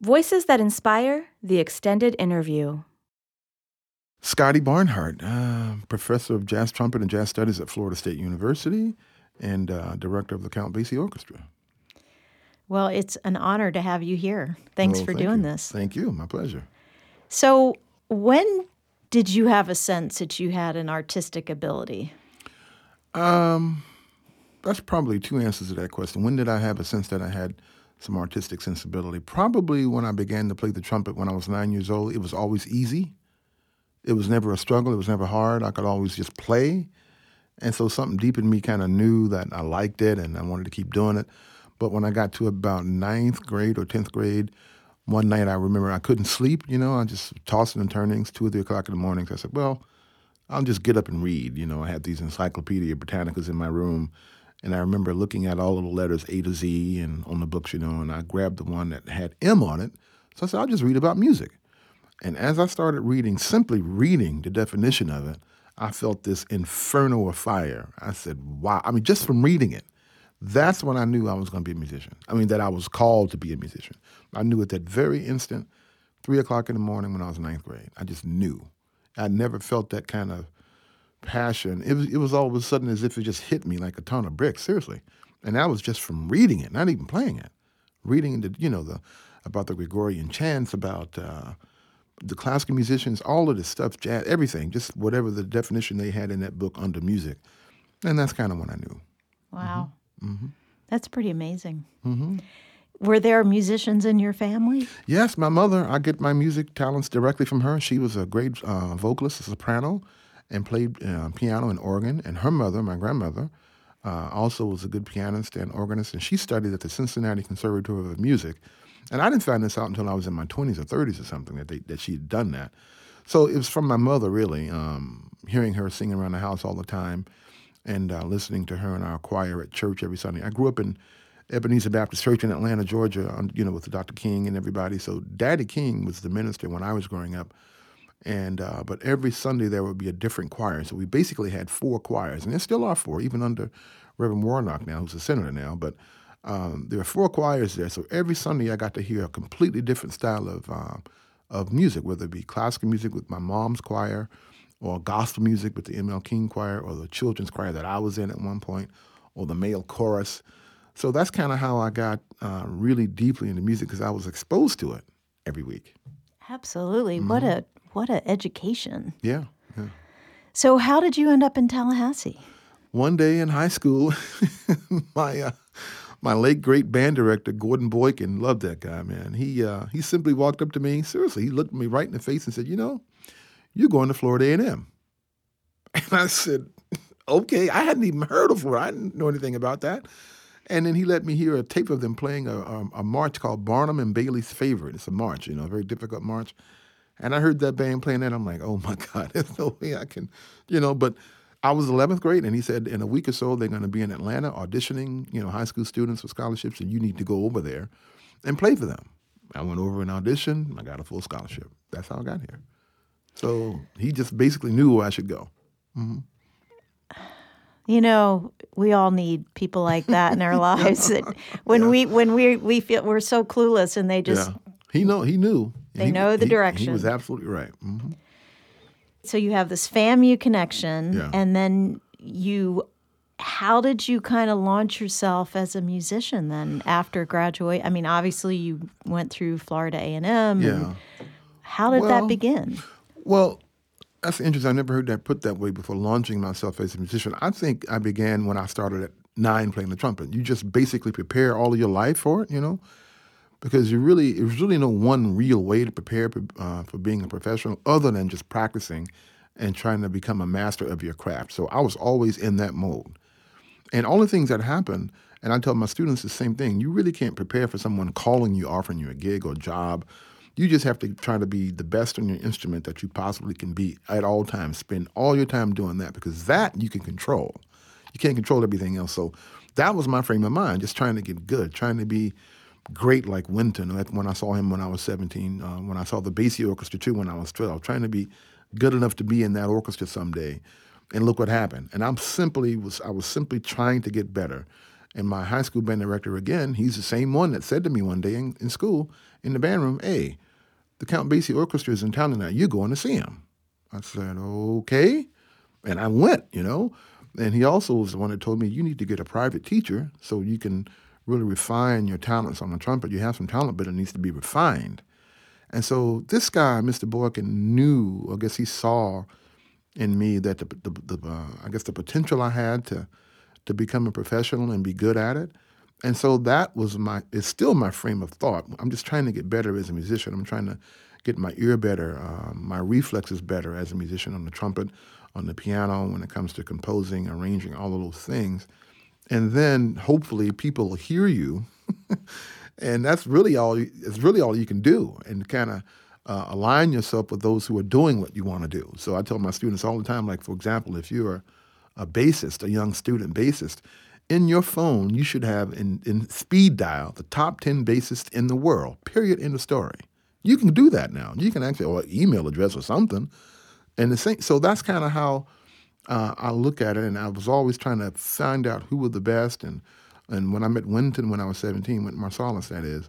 Voices that Inspire The Extended Interview. Scotty Barnhart, uh, professor of jazz trumpet and jazz studies at Florida State University and uh, director of the Count Basie Orchestra. Well, it's an honor to have you here. Thanks Well, for thank doing you. this. Thank you. My pleasure. So, when did you have a sense that you had an artistic ability? Um, that's probably two answers to that question. When did I have a sense that I had some artistic sensibility? Probably when I began to play the trumpet when I was nine years old. It was always easy. It was never a struggle. It was never hard. I could always just play. And so something deep in me kind of knew that I liked it and I wanted to keep doing it. But when I got to about ninth grade or 10th grade, one night I remember I couldn't sleep, you know, I just tossing and turnings, two or three o'clock in the mornings. I said, well, I'll just get up and read. You know, I had these Encyclopedia Britannicas in my room, and I remember looking at all of the letters A to Z and on the books, you know, and I grabbed the one that had M on it. So I said, I'll just read about music. And as I started reading, simply reading the definition of it, I felt this inferno of fire. I said, wow. I mean, just from reading it, that's when I knew I was going to be a musician. I mean, that I was called to be a musician. I knew at that very instant, three o'clock in the morning when I was in ninth grade. I just knew. I never felt that kind of passion. It was, it was all of a sudden as if it just hit me like a ton of bricks, seriously. And that was just from reading it, not even playing it. Reading the, you know, the about the Gregorian chants, about uh, the classical musicians, all of this stuff, jazz, everything, just whatever the definition they had in that book under music. And that's kind of when I knew. Wow. Mm-hmm. That's pretty amazing. Mm-hmm. Were there musicians in your family? Yes, my mother, I get my music talents directly from her. She was a great uh, vocalist, a soprano, and played uh, piano and organ. And her mother, my grandmother, uh, also was a good pianist and organist. And she studied at the Cincinnati Conservatory of Music. And I didn't find this out until I was in my 20s or 30s or something that, they, that she had done that. So it was from my mother, really, um, hearing her singing around the house all the time and uh, listening to her in our choir at church every Sunday. I grew up in Ebenezer Baptist Church in Atlanta, Georgia, you know, with Dr. King and everybody. So Daddy King was the minister when I was growing up. And uh, but every Sunday there would be a different choir. So we basically had four choirs, and there still are four, even under Reverend Warnock now, who's a senator now. But um, there are four choirs there. So every Sunday I got to hear a completely different style of uh, of music, whether it be classical music with my mom's choir, or gospel music with the M.L. King choir, or the children's choir that I was in at one point, or the male chorus. So that's kind of how I got uh, really deeply into music because I was exposed to it every week. Absolutely. What a what a education. Yeah, yeah. So, how did you end up in Tallahassee? One day in high school, my uh, my late great band director Gordon Boykin loved that guy, man. He uh, he simply walked up to me, seriously, he looked me right in the face and said, "You know, you're going to Florida A&M." And I said, "Okay." I hadn't even heard of Florida. I didn't know anything about that. And then he let me hear a tape of them playing a, a, a march called Barnum and Bailey's Favorite. It's a march, you know, a very difficult march. And I heard that band playing that. I'm like, oh my God, there's no way I can, you know. But I was 11th grade, and he said in a week or so they're going to be in Atlanta auditioning, you know, high school students for scholarships, and you need to go over there and play for them. I went over and auditioned. I got a full scholarship. That's how I got here. So he just basically knew where I should go. Mm-hmm. You know, we all need people like that in our lives. That when we when we we feel we're so clueless, and they just yeah, he know he knew. They He- know the he- direction. He was absolutely right. hmm so you have this FAMU connection, Yeah. and then you. How did you kind of launch yourself as a musician then after graduate? I mean, obviously you went through Florida A and M. Yeah. How did that begin? Well, that's interesting. I never heard that put that way before launching myself as a musician. I think I began when I started at nine playing the trumpet. You just basically prepare all of your life for it, you know, because you really there's really no one real way to prepare uh, for being a professional other than just practicing and trying to become a master of your craft. So I was always in that mode. And all the things that happen, and I tell my students the same thing, you really can't prepare for someone calling you, offering you a gig or job. You just have to try to be the best on your instrument that you possibly can be at all times. Spend all your time doing that because that you can control. You can't control everything else. So that was my frame of mind, just trying to get good, trying to be great like Wynton. Like when I saw him when I was 17, uh, when I saw the Basie Orchestra too when I was 12, trying to be good enough to be in that orchestra someday. And look what happened. And I'm simply was I was simply trying to get better. And my high school band director, again, he's the same one that said to me one day in, in school in the band room, hey, the Count Basie Orchestra is in town tonight. You're going to see him. I said, okay. And I went, you know. And he also was the one that told me, you need to get a private teacher so you can really refine your talents on the trumpet. You have some talent, but it needs to be refined. And so this guy, Mr. Boykin, knew, I guess he saw in me that the, the, the uh, I guess the potential I had to to become a professional and be good at it. And so that was my, it's still my frame of thought. I'm just trying to get better as a musician. I'm trying to get my ear better, um, my reflexes better as a musician on the trumpet, on the piano, when it comes to composing, arranging, all of those things. And then hopefully people hear you. and that's really all, it's really all you can do and kind of uh, align yourself with those who are doing what you want to do. So I tell my students all the time, like, for example, if you're a bassist, a young student bassist, in your phone, you should have in, in speed dial the top 10 bassists in the world, period, in the story. You can do that now. You can actually, or email address or something. And the same, so that's kind of how uh, I look at it. And I was always trying to find out who were the best. And, and when I met Wynton when I was 17, Wynton Marsalis, that is,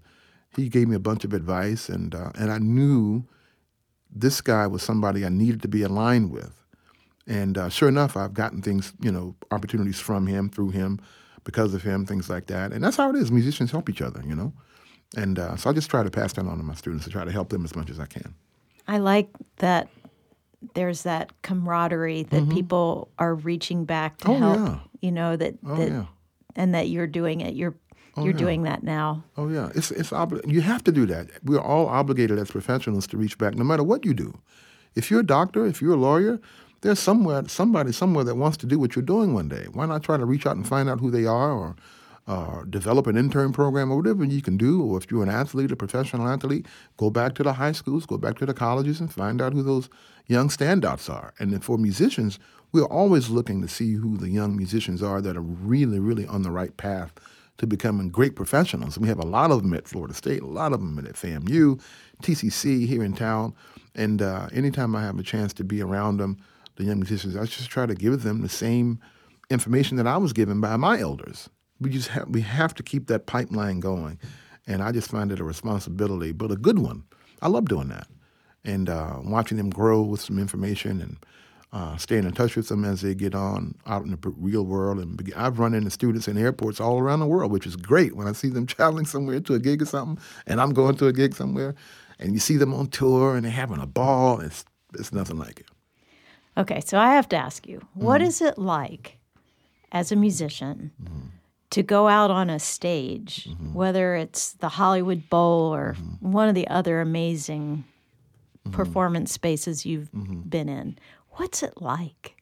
he gave me a bunch of advice. And, uh, and I knew this guy was somebody I needed to be aligned with. And uh, sure enough, I've gotten things, you know, opportunities from him, through him, because of him, things like that. And that's how it is. Musicians help each other, you know. And uh, so I just try to pass that on to my students to try to help them as much as I can. I like that there's that camaraderie that mm-hmm. people are reaching back to oh, help. Yeah. You know that, oh, that yeah. and that you're doing it. You're oh, you're yeah. doing that now. Oh yeah, it's it's obli- you have to do that. We're all obligated as professionals to reach back, no matter what you do. If you're a doctor, if you're a lawyer, there's somewhere somebody somewhere that wants to do what you're doing one day. Why not try to reach out and find out who they are, or uh, develop an intern program, or whatever you can do. Or if you're an athlete, a professional athlete, go back to the high schools, go back to the colleges, and find out who those young standouts are. And then for musicians, we're always looking to see who the young musicians are that are really, really on the right path to becoming great professionals. We have a lot of them at Florida State, a lot of them at FAMU, TCC here in town. And uh, anytime I have a chance to be around them, the young musicians, I just try to give them the same information that I was given by my elders. We just have, we have to keep that pipeline going, and I just find it a responsibility, but a good one. I love doing that, and uh, watching them grow with some information and uh, staying in touch with them as they get on out in the real world. And I've run into students in airports all around the world, which is great when I see them traveling somewhere to a gig or something, and I'm going to a gig somewhere, and you see them on tour and they're having a ball. It's it's nothing like it. Okay, so I have to ask you, mm-hmm. what is it like as a musician mm-hmm. To go out on a stage, mm-hmm. whether it's the Hollywood Bowl or mm-hmm. one of the other amazing mm-hmm. performance spaces you've Mm-hmm. been in? What's it like?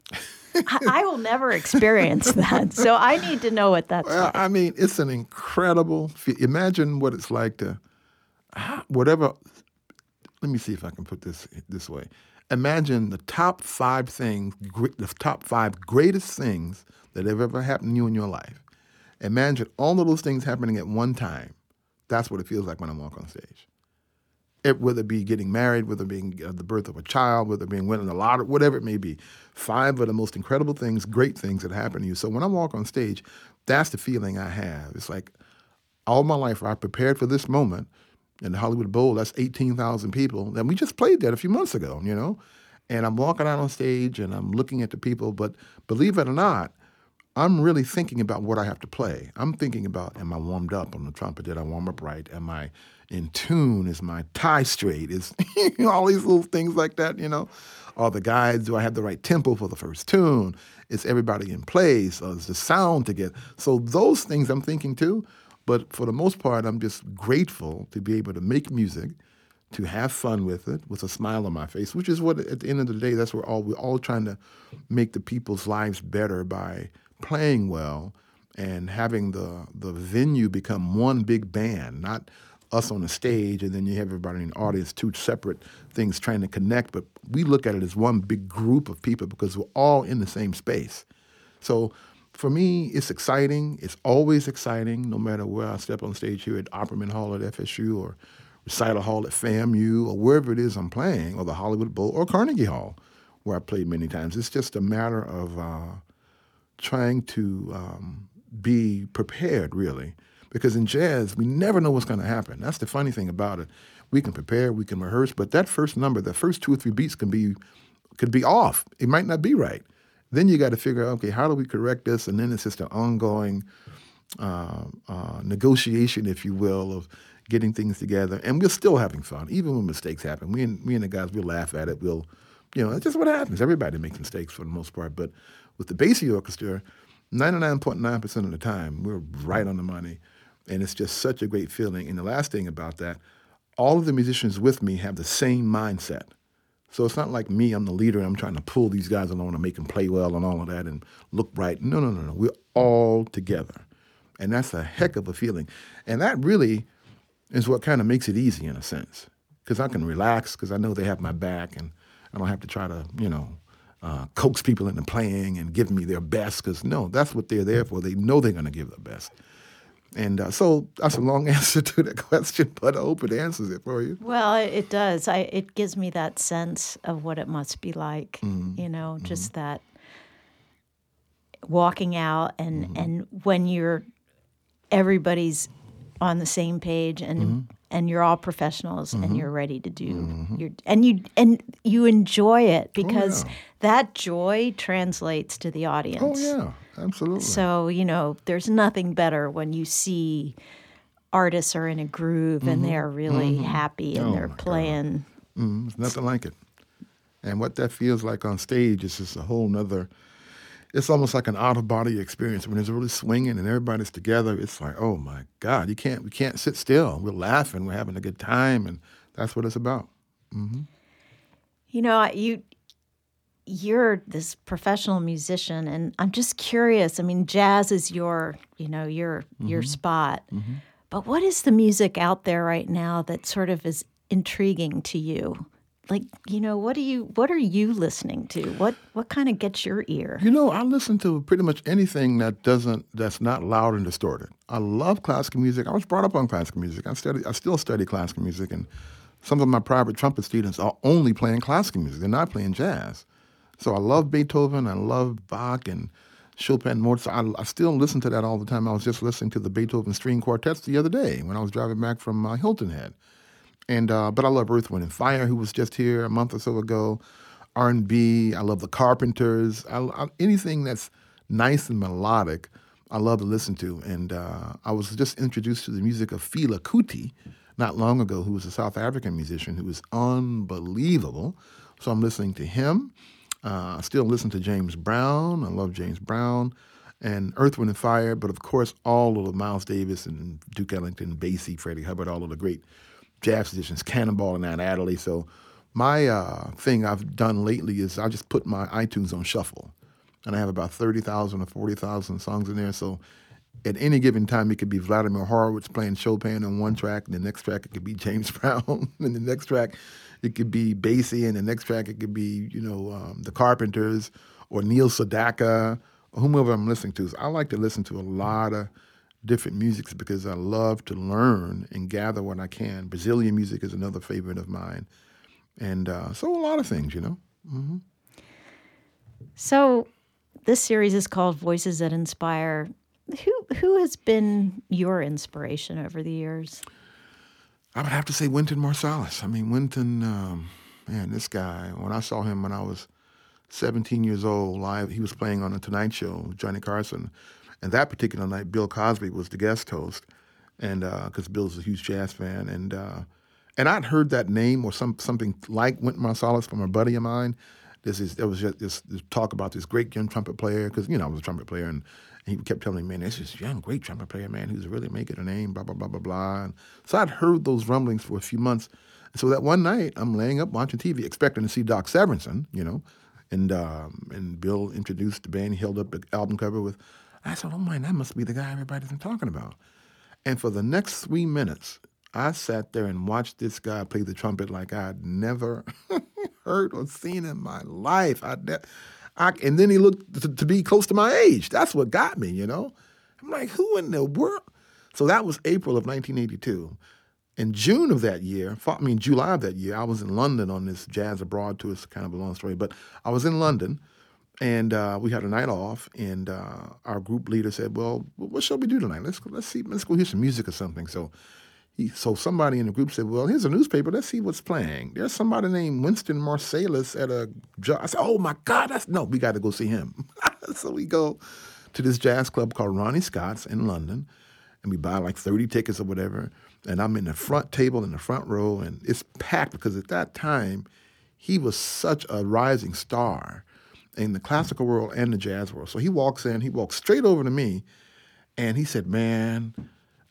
I, I, will never experience that, so I need to know what that's well, like. I mean, it's an incredible. Imagine what it's like to, whatever. Let me see if I can put this this way imagine the top five things, the top five greatest things that have ever happened to you in your life. Imagine all of those things happening at one time. That's what it feels like when I walk on stage. It, whether it be getting married, whether it being uh, the birth of a child, whether it being winning a lottery, whatever it may be. Five of the most incredible things, great things that happen to you. So when I walk on stage, that's the feeling I have. It's like all my life I prepared for this moment in the Hollywood Bowl. That's 18,000 people. And we just played that a few months ago, you know? And I'm walking out on stage and I'm looking at the people. But believe it or not, I'm really thinking about what I have to play. I'm thinking about, am I warmed up on the trumpet? Did I warm up right? Am I in tune? Is my tie straight? Is all these little things like that, you know? Are the guides, do I have the right tempo for the first tune? Is everybody in place? Or is the sound to get? So those things I'm thinking too. But for the most part, I'm just grateful to be able to make music, to have fun with it, with a smile on my face, which is what, at the end of the day, that's what all we're all trying to make the people's lives better by playing well and having the the venue become one big band, not us on the stage and then you have everybody in the audience, two separate things trying to connect. But we look at it as one big group of people because we're all in the same space. So for me, it's exciting. It's always exciting, no matter where I step on stage here at Opperman Hall at FSU or Recital Hall at FAMU or wherever it is I'm playing, or the Hollywood Bowl or Carnegie Hall, where I played many times. It's just a matter of uh, trying to um, be prepared really, because in jazz we never know what's going to happen. That's the funny thing about it. We can prepare, we can rehearse, but that first number, the first two or three beats can be could be off. It might not be right. Then you got to figure out, okay, how do we correct this? And then it's just an ongoing uh, uh, negotiation, if you will, of getting things together. And we're still having fun, even when mistakes happen. We and me and the guys, we'll laugh at it. We'll, you know, it's just what happens. Everybody makes mistakes for the most part. But with the Basie Orchestra, 99.9% of the time, we're right on the money. And it's just such a great feeling. And the last thing about that, all of the musicians with me have the same mindset. So it's not like me, I'm the leader, and I'm trying to pull these guys along and make them play well and all of that and look right. No, no, no, no. We're all together. And that's a heck of a feeling. And that really is what kind of makes it easy in a sense. Because I can relax because I know they have my back and I don't have to try to, you know, uh, coax people into playing and give me their best because no, that's what they're there for. They know they're going to give their best. And uh, so that's a long answer to that question, but I hope it answers it for you. Well, it does. I it gives me that sense of what it must be like. Mm-hmm. You know, just that walking out and Mm-hmm. and when you're everybody's on the same page and Mm-hmm. And you're all professionals and mm-hmm. you're ready to do mm-hmm. your and you and you enjoy it oh, because Oh, yeah. that joy translates to the audience. Oh, yeah, absolutely. So, you know, there's nothing better when you see artists are in a groove and mm-hmm. they're really happy and Oh, they're playing. Mm, it's nothing like it. And what that feels like on stage is just a whole nother. It's almost like an out of body experience when it's really swinging and everybody's together. It's like, oh my God, you can't we can't sit still. We're laughing, we're having a good time, and that's what it's about. Mm-hmm. You know, you you're this professional musician and I'm just curious. I mean, jazz is your, you know, your your mm-hmm. spot. Mm-hmm. But what is the music out there right now that sort of is intriguing to you? Like, you know, what do you what are you listening to? What what kind of gets your ear? You know, I listen to pretty much anything that doesn't that's not loud and distorted. I love classical music. I was brought up on classical music. I study I still study classical music and some of my private trumpet students are only playing classical music. They're not playing jazz. So I love Beethoven, I love Bach and Chopin, Mozart. I, I still listen to that all the time. I was just listening to the Beethoven string quartets the other day when I was driving back from uh, Hilton Head. And uh, but I love Earth, Wind and Fire, who was just here a month or so ago. R and B. I love the Carpenters. I, I, anything that's nice and melodic, I love to listen to. And uh, I was just introduced to the music of Fela Kuti not long ago, who was a South African musician who was unbelievable. So I'm listening to him. Uh, I still listen to James Brown. I love James Brown and Earth, Wind, and Fire, but of course, all of the Miles Davis and Duke Ellington, Basie, Freddie Hubbard, all of the great jazz musicians, Cannonball and Nat Adderley. So my uh, thing I've done lately is I just put my iTunes on shuffle, and I have about thirty thousand or forty thousand songs in there. So at any given time, it could be Vladimir Horowitz playing Chopin on one track, and the next track it could be James Brown, and the next track it could be Basie, and the next track it could be you know um, the Carpenters or Neil Sedaka whomever I'm listening to. So I like to listen to a lot of different musics because I love to learn and gather what I can. Brazilian music is another favorite of mine, and uh, so a lot of things, you know. So, this series is called Voices That Inspire. Who who has been your inspiration over the years? I would have to say Wynton Marsalis. I mean, Wynton, um, man, this guy, when I saw him when I was 17 years old live, he was playing on The Tonight Show Johnny Carson. And that particular night, Bill Cosby was the guest host. And because Bill's a huge jazz fan. And uh, and I'd heard that name or some something like Wynton Marsalis from a buddy of mine. This is there was just this, this talk about this great young trumpet player because you know I was a trumpet player and he kept telling me, man, this is young, great trumpet player, man, who's really making a name, blah blah blah blah blah. And so I'd heard those rumblings for a few months. And so that one night, I'm laying up watching TV, expecting to see Doc Severinsen, you know, and um, and Bill introduced the band. He held up the album cover with. I said, oh man, that must be the guy everybody's been talking about. And for the next three minutes, I sat there and watched this guy play the trumpet like I'd never heard or seen in my life. I, ne- I and then he looked to, to be close to my age. That's what got me, you know. I'm like, who in the world? So that was April of 1982. In June of that year, I mean July of that year, I was in London on this jazz abroad tour. It's kind of a long story, but I was in London And uh, we had a night off, and uh, our group leader said, "Well, what shall we do tonight? Let's let's see, let's go hear some music or something." So, he, so somebody in the group said, "Well, here's a newspaper. Let's see what's playing." There's somebody named Wynton Marsalis at a. I said, "Oh my God, that's no, we got to go see him." so we go to this jazz club called Ronnie Scott's in London, and we buy like 30 tickets or whatever. And I'm in the front table in the front row, and it's packed because at that time, he was such a rising star in the classical world and the jazz world. So he walks in, he walks straight over to me, and he said, Man,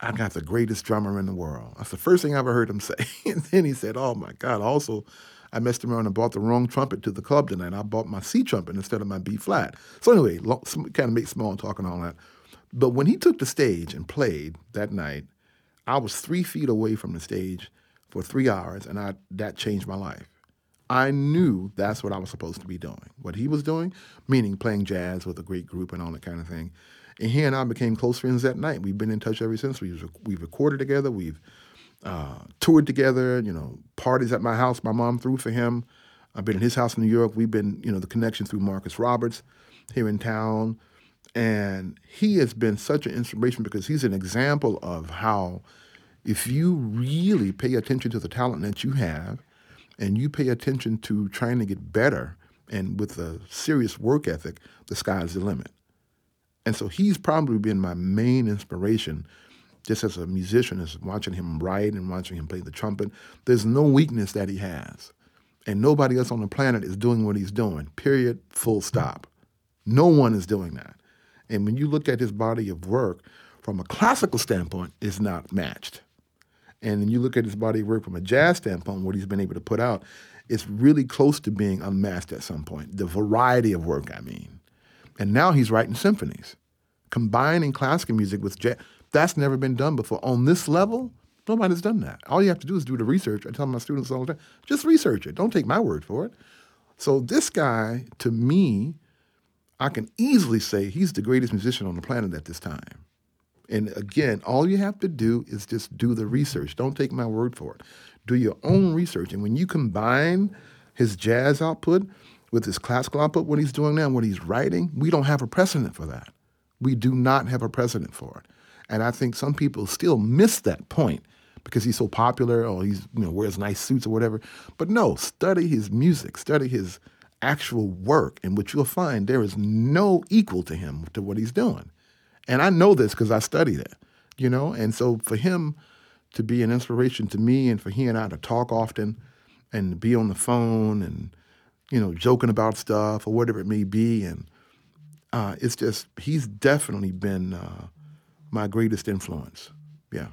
I got the greatest drummer in the world. That's the first thing I ever heard him say. and then he said, Oh my God, also, I messed around and bought the wrong trumpet to the club tonight. I bought my C trumpet instead of my B flat. So anyway, kind of make small talk and all that. But when he took the stage and played that night, I was three feet away from the stage for three hours, and I, that changed my life. I knew that's what I was supposed to be doing. What he was doing, meaning playing jazz with a great group and all that kind of thing. And he and I became close friends that night. We've been in touch ever since. We've, we've recorded together. We've uh, toured together, you know, parties at my house my mom threw for him. I've been in his house in New York. We've been, you know, the connection through Marcus Roberts here in town. And he has been such an inspiration because he's an example of how, if you really pay attention to the talent that you have and you pay attention to trying to get better and with a serious work ethic, the sky's the limit. And so he's probably been my main inspiration just as a musician, is watching him write and watching him play the trumpet. There's no weakness that he has. And nobody else on the planet is doing what he's doing, period, full stop. No one is doing that. And when you look at his body of work, from a classical standpoint, it's not matched. And when you look at his body of work from a jazz standpoint, what he's been able to put out, it's really close to being unmasked at some point. The variety of work, I mean. And now he's writing symphonies, combining classical music with jazz. That's never been done before. On this level, nobody's done that. All you have to do is do the research. I tell my students all the time, just research it. Don't take my word for it. So this guy, to me, I can easily say he's the greatest musician on the planet at this time. And again, all you have to do is just do the research. Don't take my word for it. Do your own research. And when you combine his jazz output with his classical output, what he's doing now, and what he's writing, we don't have a precedent for that. We do not have a precedent for it. And I think some people still miss that point because he's so popular or he's you know wears nice suits or whatever. But no, study his music, study his actual work, and what you'll find there is no equal to him to what he's doing. And I know this because I studied it, you know. And so for him to be an inspiration to me, and for he and I to talk often, and be on the phone, and you know, joking about stuff or whatever it may be, and uh, it's just he's definitely been. Uh, my greatest influence. Yeah.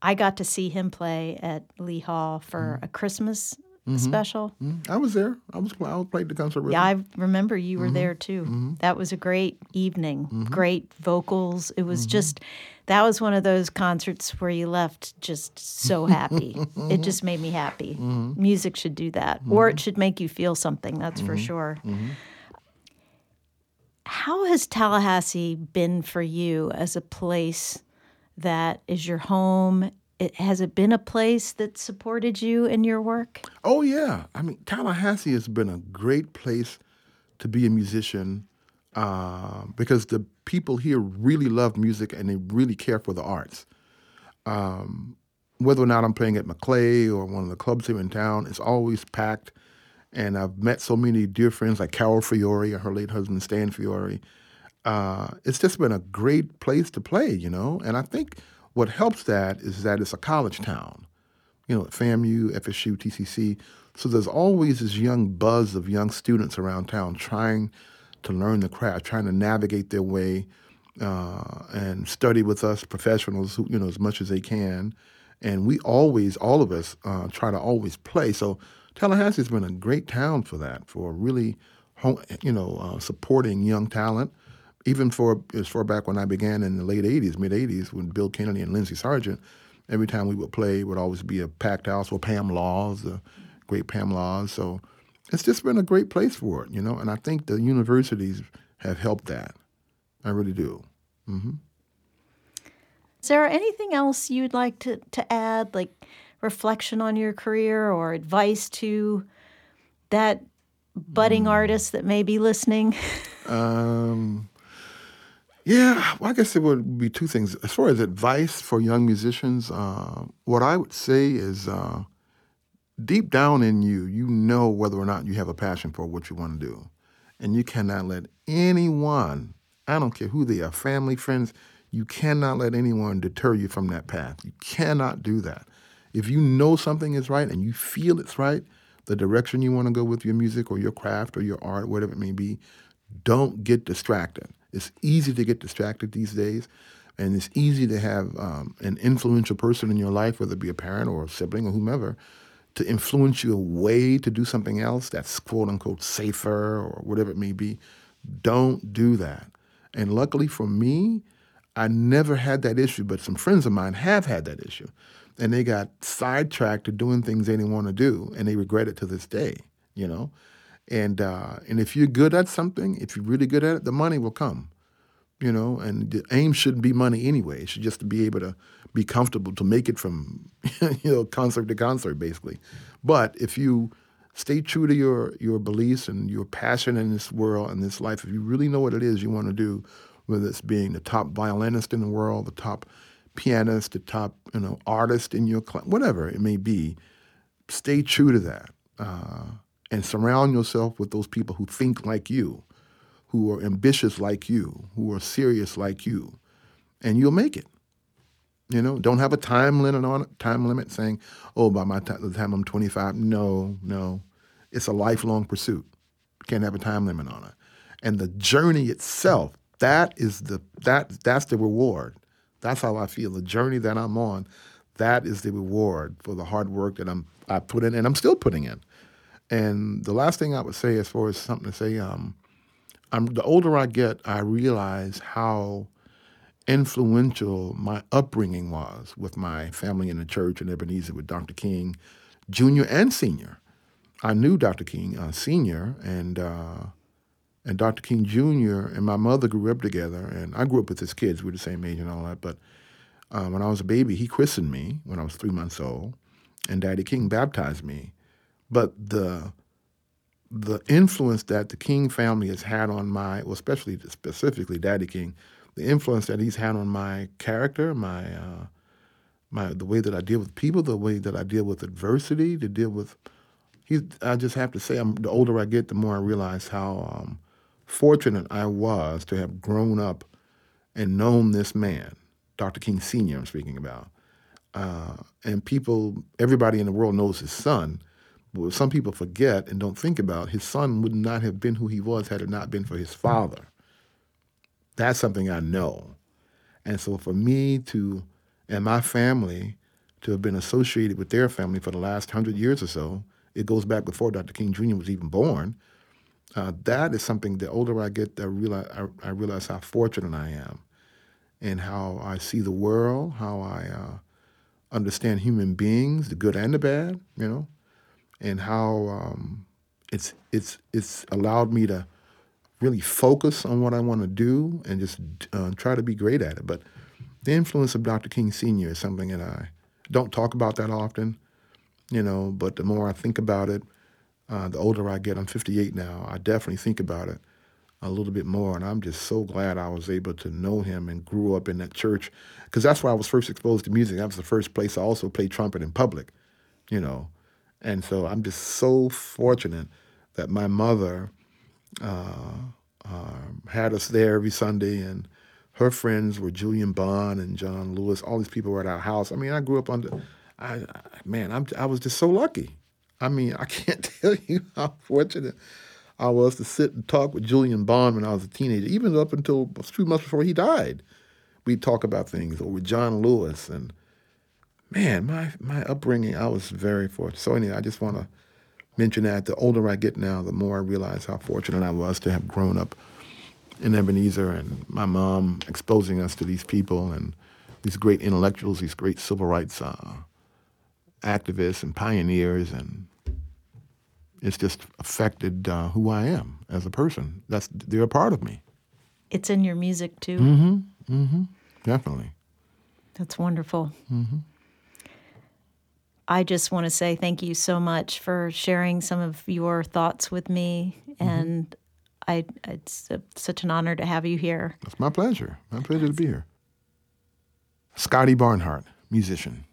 I got to see him play at Lee Hall for mm-hmm. a Christmas mm-hmm. special. Mm-hmm. I was there. I was I played the concert with Yeah. I remember you were mm-hmm. there too. Mm-hmm. That was a great evening. Mm-hmm. Great vocals. It was just that was one of those concerts where you left just so happy. it just made me happy. Music should do that, or it should make you feel something. That's for sure. How has Tallahassee been for you as a place that is your home? It, has it been a place that supported you in your work? Oh, yeah. I mean, Tallahassee has been a great place to be a musician uh, because the people here really love music and they really care for the arts. Um, whether or not I'm playing at Maclay or one of the clubs here in town, it's always packed. And I've met so many dear friends like Carol Fiore and her late husband Stan Fiore. Uh, it's just been a great place to play, you know. And I think what helps that is that it's a college town, you know, FAMU, FSU, TCC. So there's always this young buzz of young students around town trying to learn the craft, trying to navigate their way uh, and study with us professionals, who, you know, as much as they can. And we always, all of us, uh, try to always play. So Tallahassee has been a great town for that, for really, you know, uh, supporting young talent. Even for as far back when I began in the late '80s, mid '80s, when Bill Kennedy and Lindsey Sargent, every time we would play, it would always be a packed house with Pam Laws, the great Pam Laws. So it's just been a great place for it, you know. And I think the universities have helped that. I really do. Mm-hmm. Is there anything else you'd like to, to add, like reflection on your career or advice to that budding artist that may be listening? Um, yeah, well, I guess it would be two things. As far as advice for young musicians, uh, what I would say is uh, deep down in you, you know whether or not you have a passion for what you want to do. And you cannot let anyone, I don't care who they are, family, friends, you cannot let anyone deter you from that path. You cannot do that. If you know something is right and you feel it's right, the direction you want to go with your music or your craft or your art, whatever it may be, don't get distracted. It's easy to get distracted these days, and it's easy to have um, an influential person in your life, whether it be a parent or a sibling or whomever, to influence you away to do something else that's quote unquote safer or whatever it may be. Don't do that. And luckily for me, I never had that issue, but some friends of mine have had that issue. And they got sidetracked to doing things they didn't want to do, and they regret it to this day, you know? And uh, and if you're good at something, if you're really good at it, the money will come. You know, and the aim shouldn't be money anyway. It should just be able to be comfortable to make it from you know concert to concert, basically. But if you stay true to your your beliefs and your passion in this world and this life, if you really know what it is you want to do, whether it's being the top violinist in the world, the top pianist, the top you know artist in your class, whatever it may be, stay true to that. Uh, and surround yourself with those people who think like you, who are ambitious like you, who are serious like you, and you'll make it. You know, don't have a time limit on it, time limit saying, "Oh, by my time, the time I'm 25." No, no, it's a lifelong pursuit. Can't have a time limit on it. And the journey itself, that is the that that's the reward. That's how I feel. The journey that I'm on, that is the reward for the hard work that I'm I put in and I'm still putting in. And the last thing I would say, as far as something to say, um, I'm, the older I get, I realize how influential my upbringing was with my family in the church in Ebenezer with Dr. King, Jr. and Senior. I knew Dr. King uh, Senior and uh, and Dr. King Jr. and my mother grew up together, and I grew up with his kids. We are the same age and all that. But uh, when I was a baby, he christened me when I was three months old, and Daddy King baptized me but the the influence that the King family has had on my, well, especially specifically Daddy King, the influence that he's had on my character, my uh, my the way that I deal with people, the way that I deal with adversity, to deal with. He, I just have to say, I'm, the older I get, the more I realize how um, fortunate I was to have grown up and known this man, Dr. King Senior. I'm speaking about, uh, and people, everybody in the world knows his son but some people forget and don't think about, his son would not have been who he was had it not been for his father. That's something I know. And so for me to, and my family, to have been associated with their family for the last hundred years or so, it goes back before Dr. King Jr. was even born. Uh, that is something. The older I get, I realize I, I, realize how fortunate I am, and how I see the world, how I uh, understand human beings, the good and the bad. You know, and how um, it's it's it's allowed me to really focus on what I want to do and just uh, try to be great at it. But the influence of Dr. King Sr. is something that I don't talk about that often, you know. But the more I think about it, uh, the older I get. I'm 58 now. I definitely think about it a little bit more, and I'm just so glad I was able to know him and grew up in that church because that's where I was first exposed to music. That was the first place I also played trumpet in public, you know. And so I'm just so fortunate that my mother uh, uh, had us there every Sunday, and her friends were Julian Bond and John Lewis. All these people were at our house. I mean, I grew up under, I, I man, I'm, I was just so lucky. I mean, I can't tell you how fortunate I was to sit and talk with Julian Bond when I was a teenager, even up until a few months before he died. We'd talk about things, or with John Lewis and man, my my upbringing, I was very fortunate. So anyway, I just want to mention that the older I get now, the more I realize how fortunate I was to have grown up in Ebenezer and my mom exposing us to these people and these great intellectuals, these great civil rights uh, activists and pioneers, and it's just affected uh, who I am as a person. That's they're a part of me. It's in your music too. Mm-hmm. Mm-hmm. Definitely. That's wonderful. Mm-hmm. I just want to say thank you so much for sharing some of your thoughts with me. Mm-hmm. And I, it's a, such an honor to have you here. It's my pleasure. My pleasure to be here. Scotty Barnhart, musician.